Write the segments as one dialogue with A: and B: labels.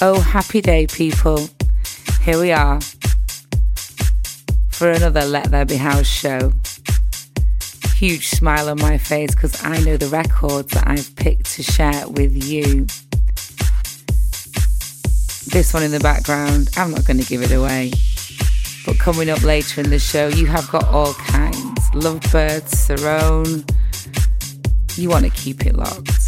A: Oh, happy day, people. Here we are for another Let There Be House show. Huge smile on my face because I know the records that I've picked to share with you. This one in the background, I'm not going to give it away. But coming up later in the show, you have got all kinds Lovebirds, Corrine. You want to keep it locked.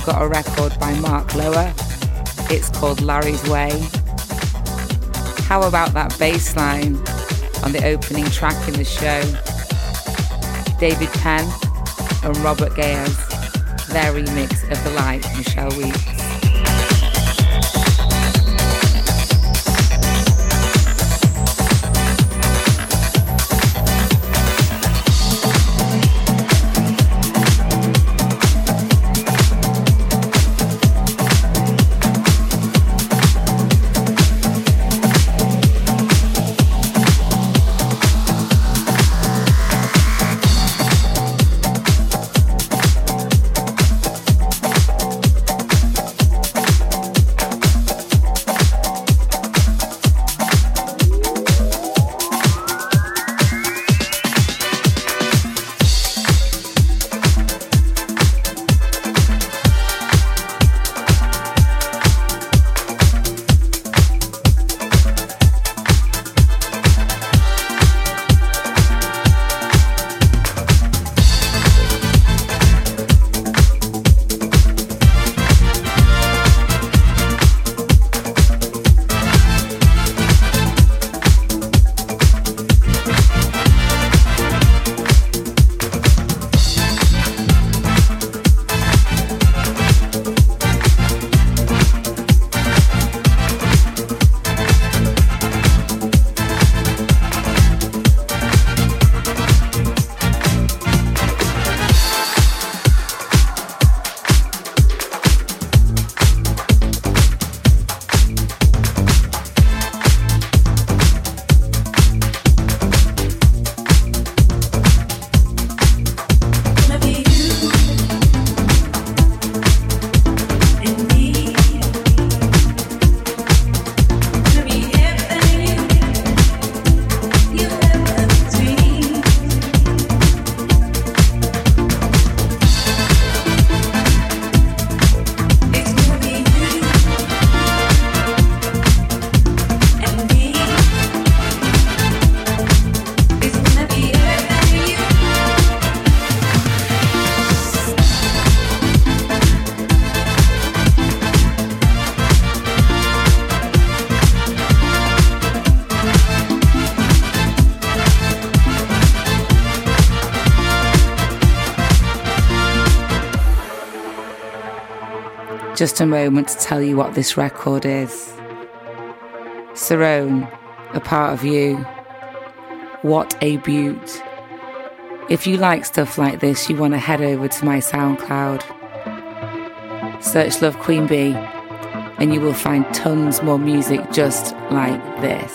A: you've got a record by Mark Lower. It's called Larry's Way. How about that bass line on the opening track in the show? David Penn and Robert Gaez, their remix of The Light, Michelle Weeks. Just a moment to tell you what this record is. Corrine, a part of you. What a beaut. If you like stuff like this, you want to head over to my SoundCloud. Search Love Queen B, and you will find tons more music just like this.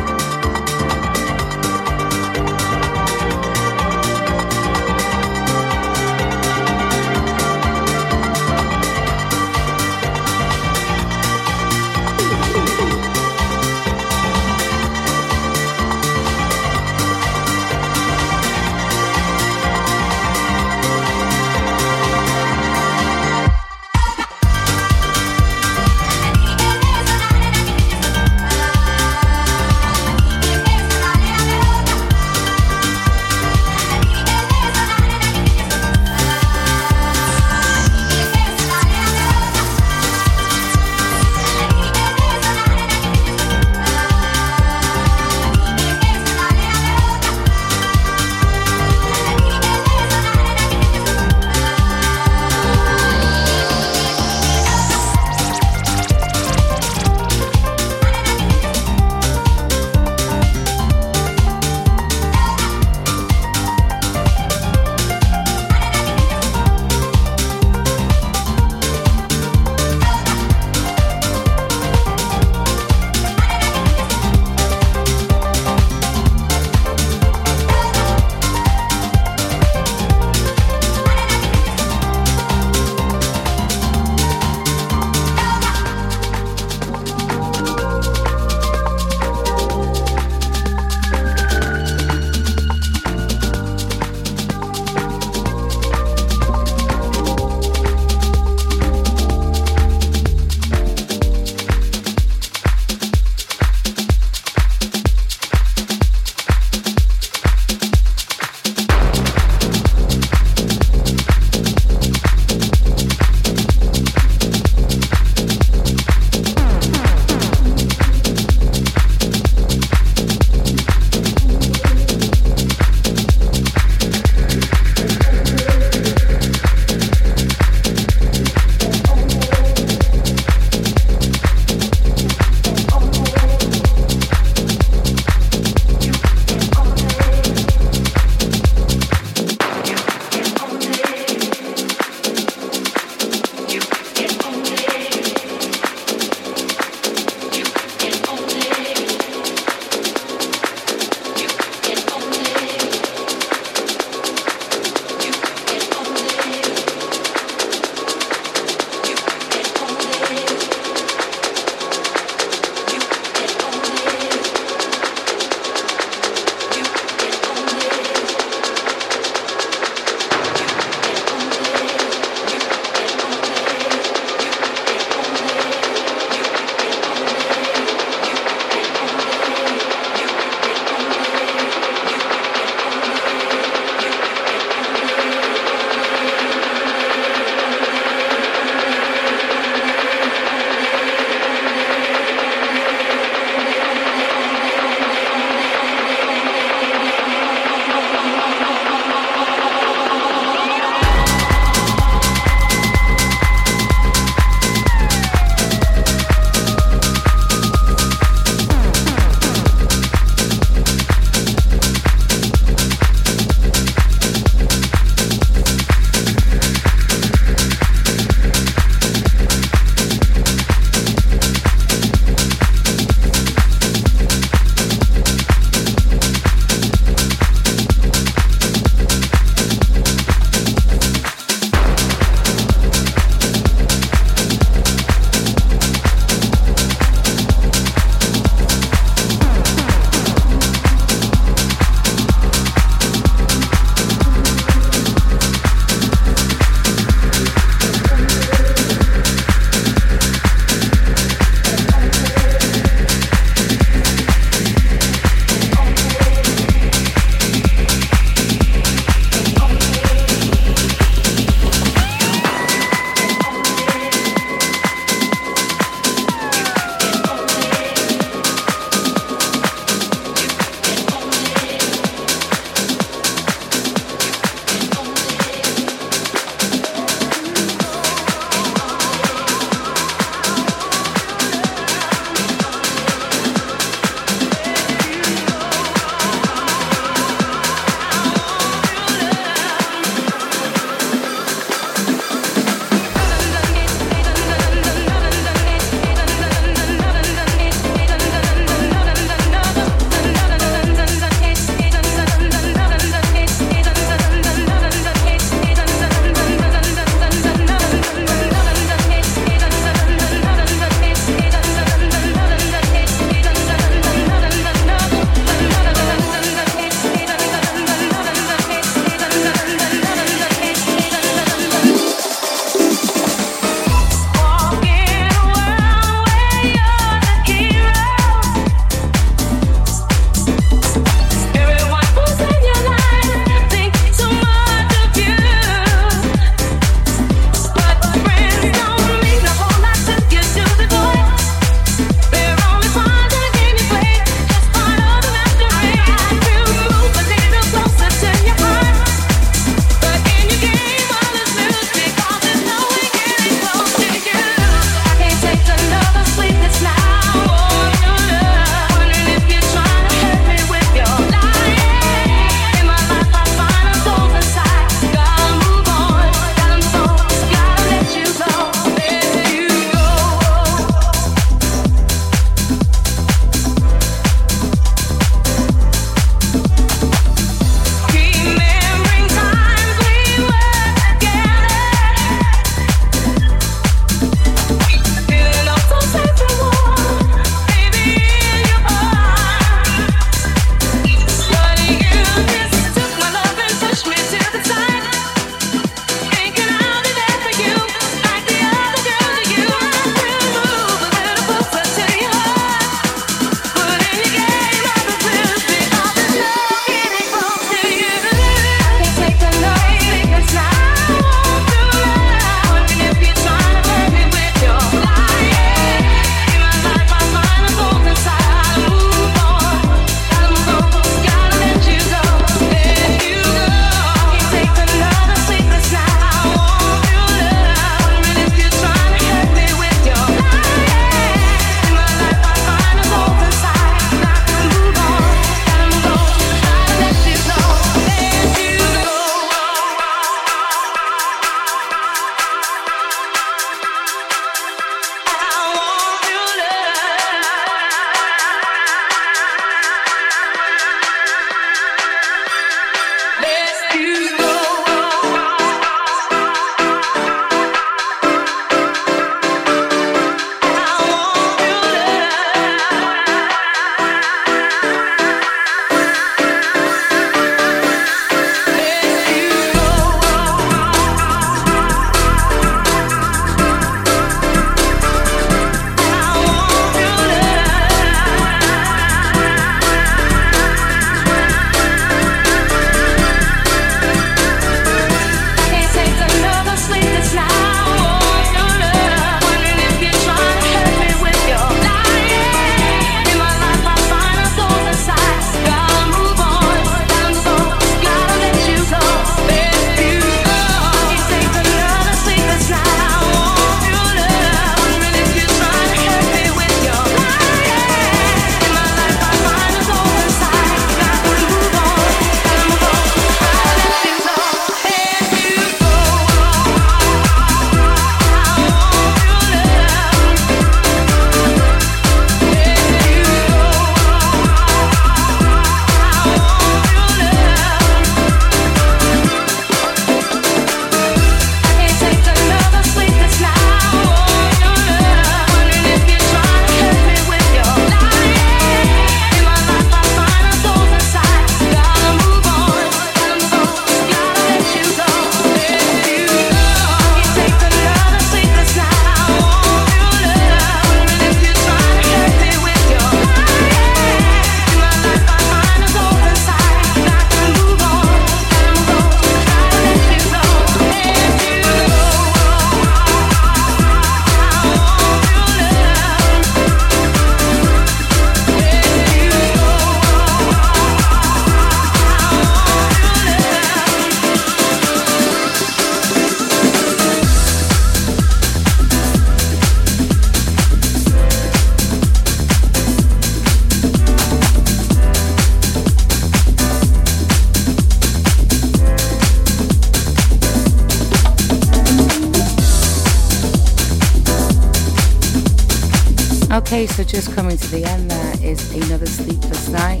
A: Just coming to the end there is another Sleepless Night.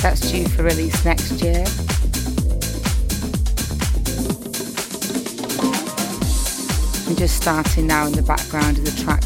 A: That's due for release next year. And just starting now in the background is a track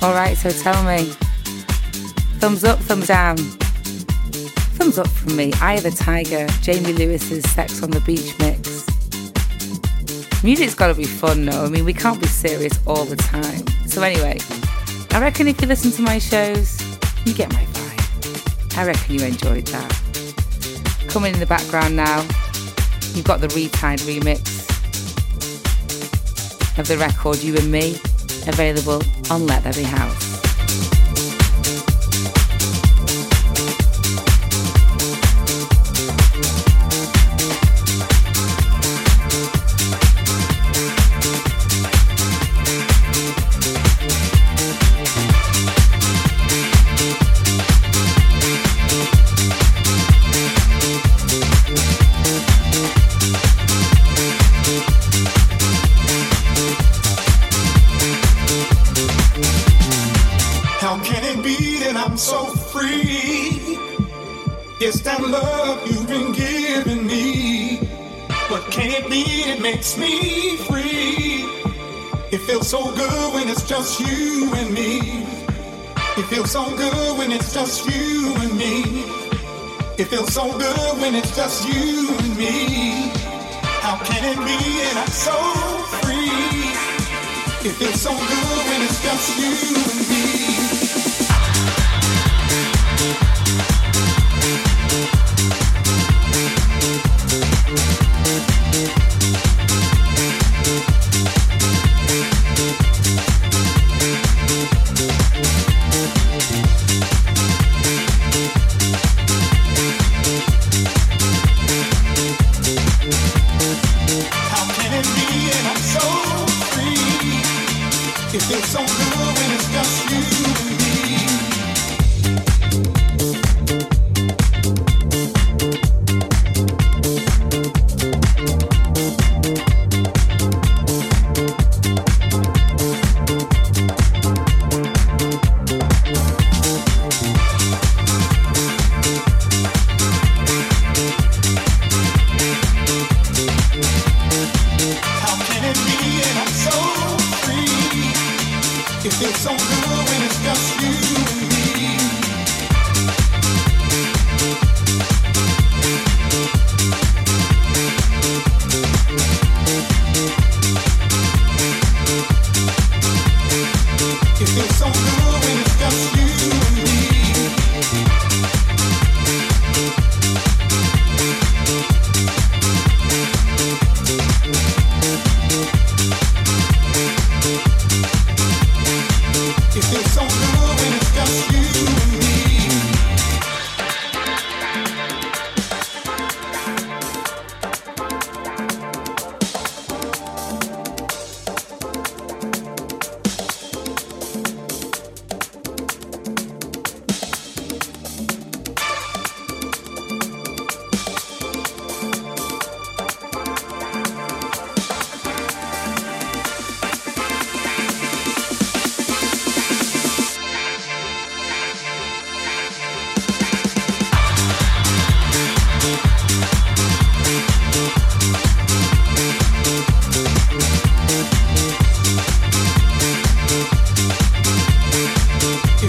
A: so tell me. Thumbs up, thumbs down. Thumbs up from me. Eye of the Tiger, Jamie Lewis's Sex on the Beach mix. Music's gotta be fun, though. I mean, we can't be serious all the time. So, anyway, I reckon if you listen to my shows, you get my vibe. I reckon you enjoyed that. Coming in the background now, you've got the Re-Tide remix of the record You and Me, available on Let There Be House.
B: Feels so good when it's just you and me. It feels so good when it's just you and me. How can it be that I'm so free? It feels so good when it's just you and me.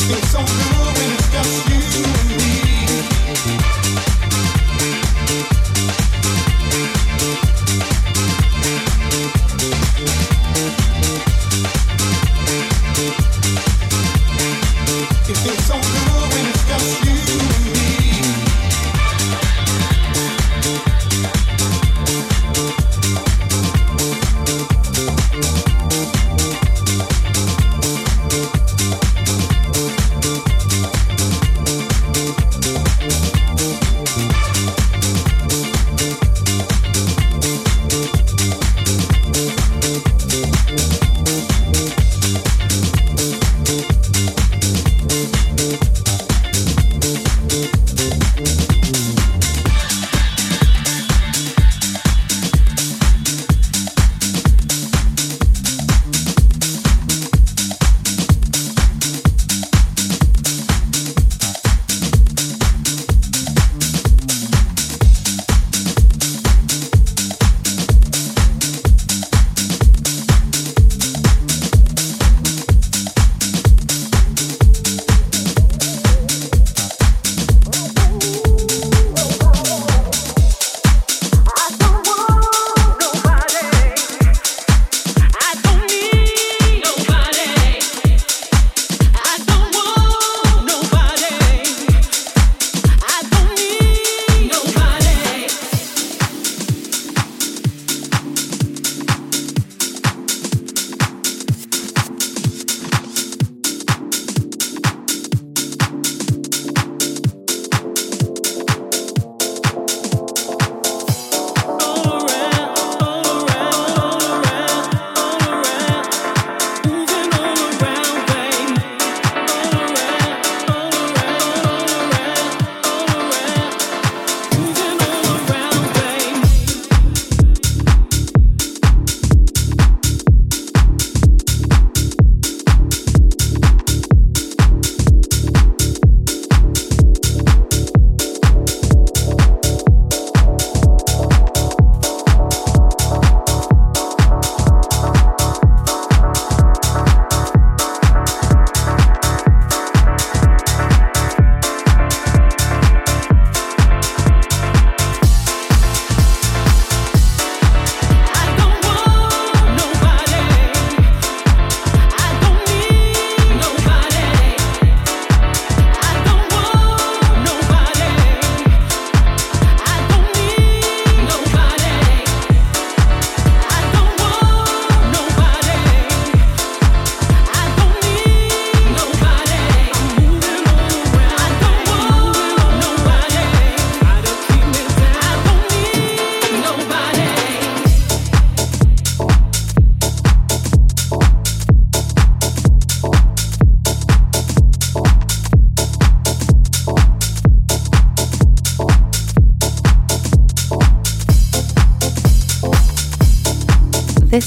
B: So. something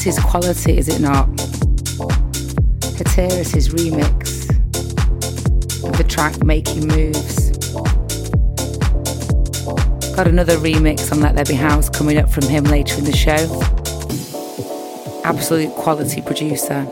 A: This is quality, is it not? Hatiras' remix of the track Making Moves. Got another remix on Let There Be House coming up from him later in the show. Absolute quality producer.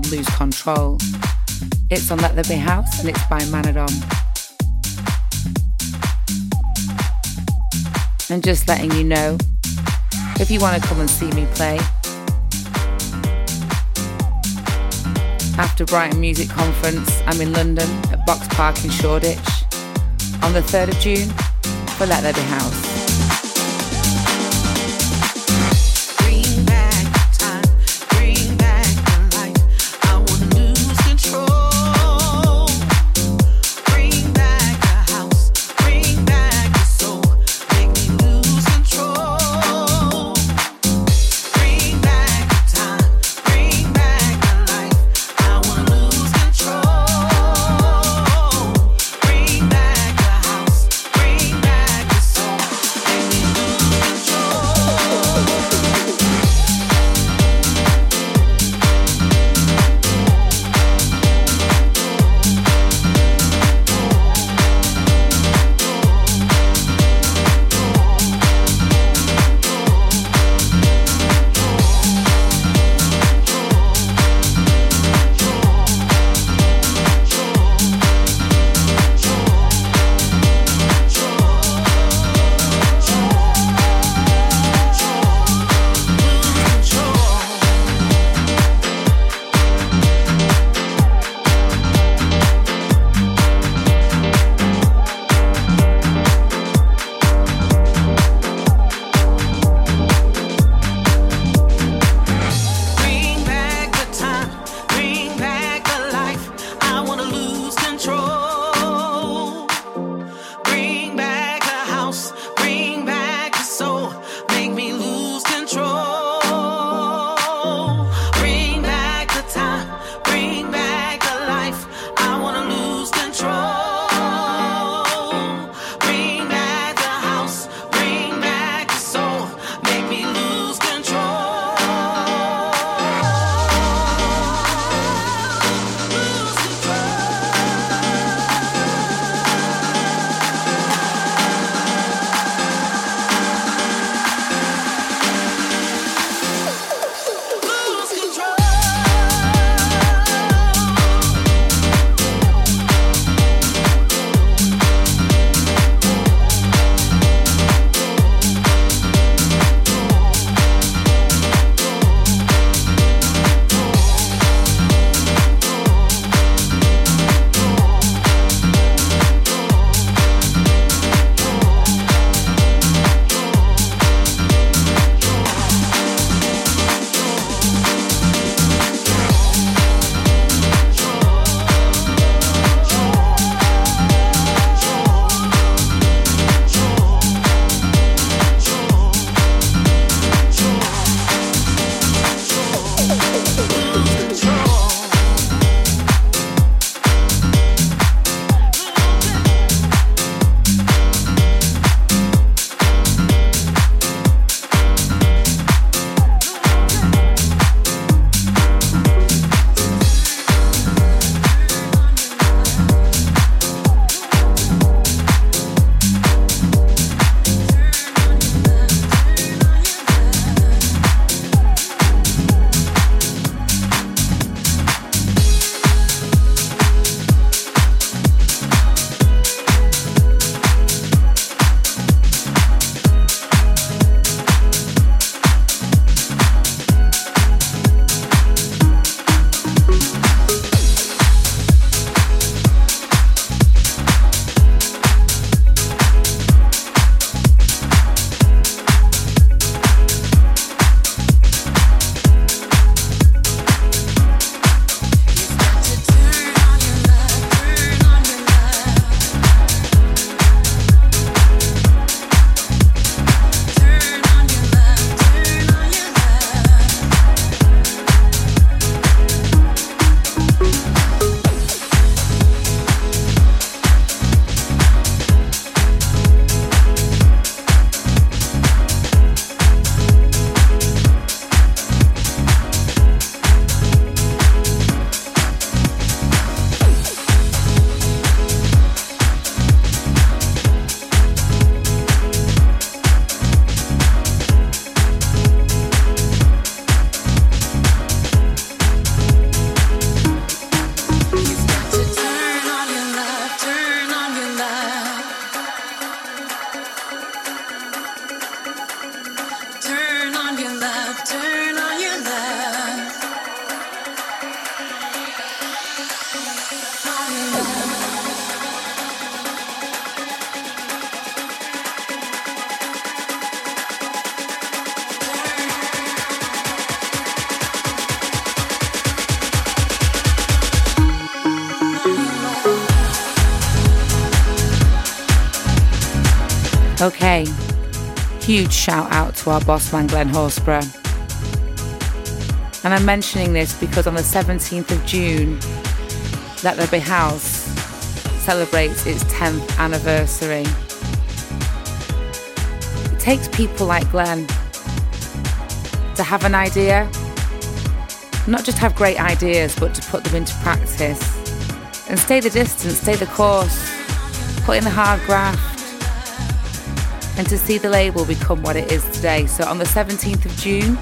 C: Called Lose Control. It's on Let There Be House and it's by Manodom. And just letting you know, if you want to come and see me play, after Brighton Music Conference, I'm in London at Box Park in Shoreditch on the 3rd of June for Let There Be House.
A: Huge shout out to our boss man Glen Horsborough. And I'm mentioning this because on the 17th of June, Let There Be House celebrates its 10th anniversary. It takes people like Glenn to have an idea, not just have great ideas, but to put them into practice and stay the distance, stay the course, put in the hard graft and to see the label become what it is today. So on the 17th of June,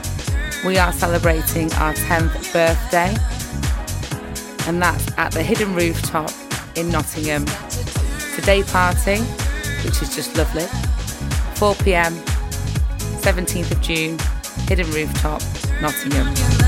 A: we are celebrating our 10th birthday, and that's at the Hidden Rooftop in Nottingham. It's a day party, which is just lovely. 4 pm, 17th of June, Hidden Rooftop, Nottingham.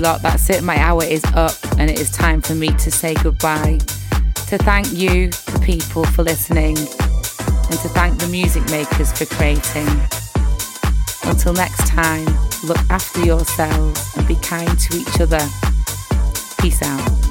A: Lot. That's it. My hour is up and it is time for me to say goodbye. To thank you, the people, for listening and to thank the music makers for creating. Until next time, look after yourselves and be kind to each other. Peace out.